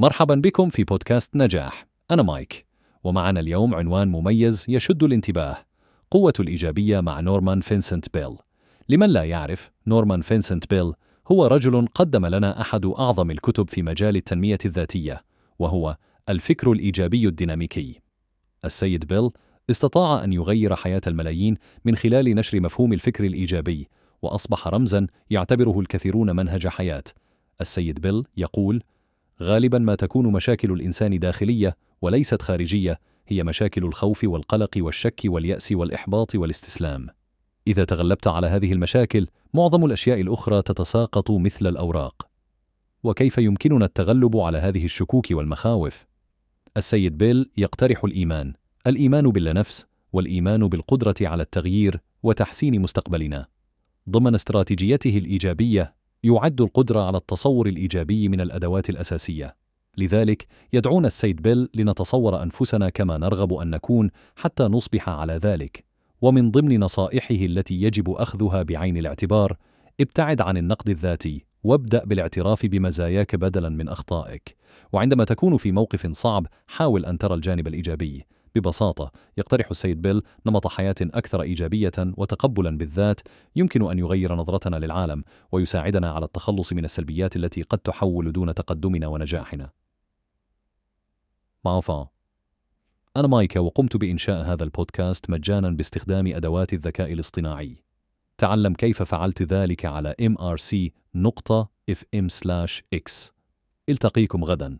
مرحبا بكم في بودكاست نجاح. أنا مايك. ومعنا اليوم عنوان مميز يشد الانتباه قوة الإيجابية مع نورمان فينسنت بيل. لمن لا يعرف نورمان فينسنت بيل هو رجل قدم لنا أحد أعظم الكتب في مجال التنمية الذاتية وهو الفكر الإيجابي الديناميكي. السيد بيل استطاع أن يغير حياة الملايين من خلال نشر مفهوم الفكر الإيجابي وأصبح رمزا يعتبره الكثيرون منهج حياة. السيد بيل يقول غالبا ما تكون مشاكل الإنسان داخلية وليست خارجية هي مشاكل الخوف والقلق والشك واليأس والإحباط والاستسلام. إذا تغلبت على هذه المشاكل معظم الأشياء الأخرى تتساقط مثل الأوراق. وكيف يمكننا التغلب على هذه الشكوك والمخاوف؟ السيد بيل يقترح الإيمان الإيمان بالنفس والإيمان بالقدرة على التغيير وتحسين مستقبلنا. ضمن استراتيجيته الإيجابية يعد القدرة على التصور الإيجابي من الأدوات الأساسية. لذلك يدعونا السيد بيل لنتصور أنفسنا كما نرغب أن نكون حتى نصبح على ذلك. ومن ضمن نصائحه التي يجب أخذها بعين الاعتبار ابتعد عن النقد الذاتي وابدأ بالاعتراف بمزاياك بدلا من أخطائك. وعندما تكون في موقف صعب حاول أن ترى الجانب الإيجابي. ببساطة يقترح السيد بيل نمط حياة أكثر إيجابية وتقبلا بالذات يمكن أن يغير نظرتنا للعالم ويساعدنا على التخلص من السلبيات التي قد تحول دون تقدمنا ونجاحنا. معفا أنا مايكا وقمت بإنشاء هذا البودكاست مجانا باستخدام أدوات الذكاء الاصطناعي. تعلم كيف فعلت ذلك على mrc نقطة fm/x. إلتقيكم غدا.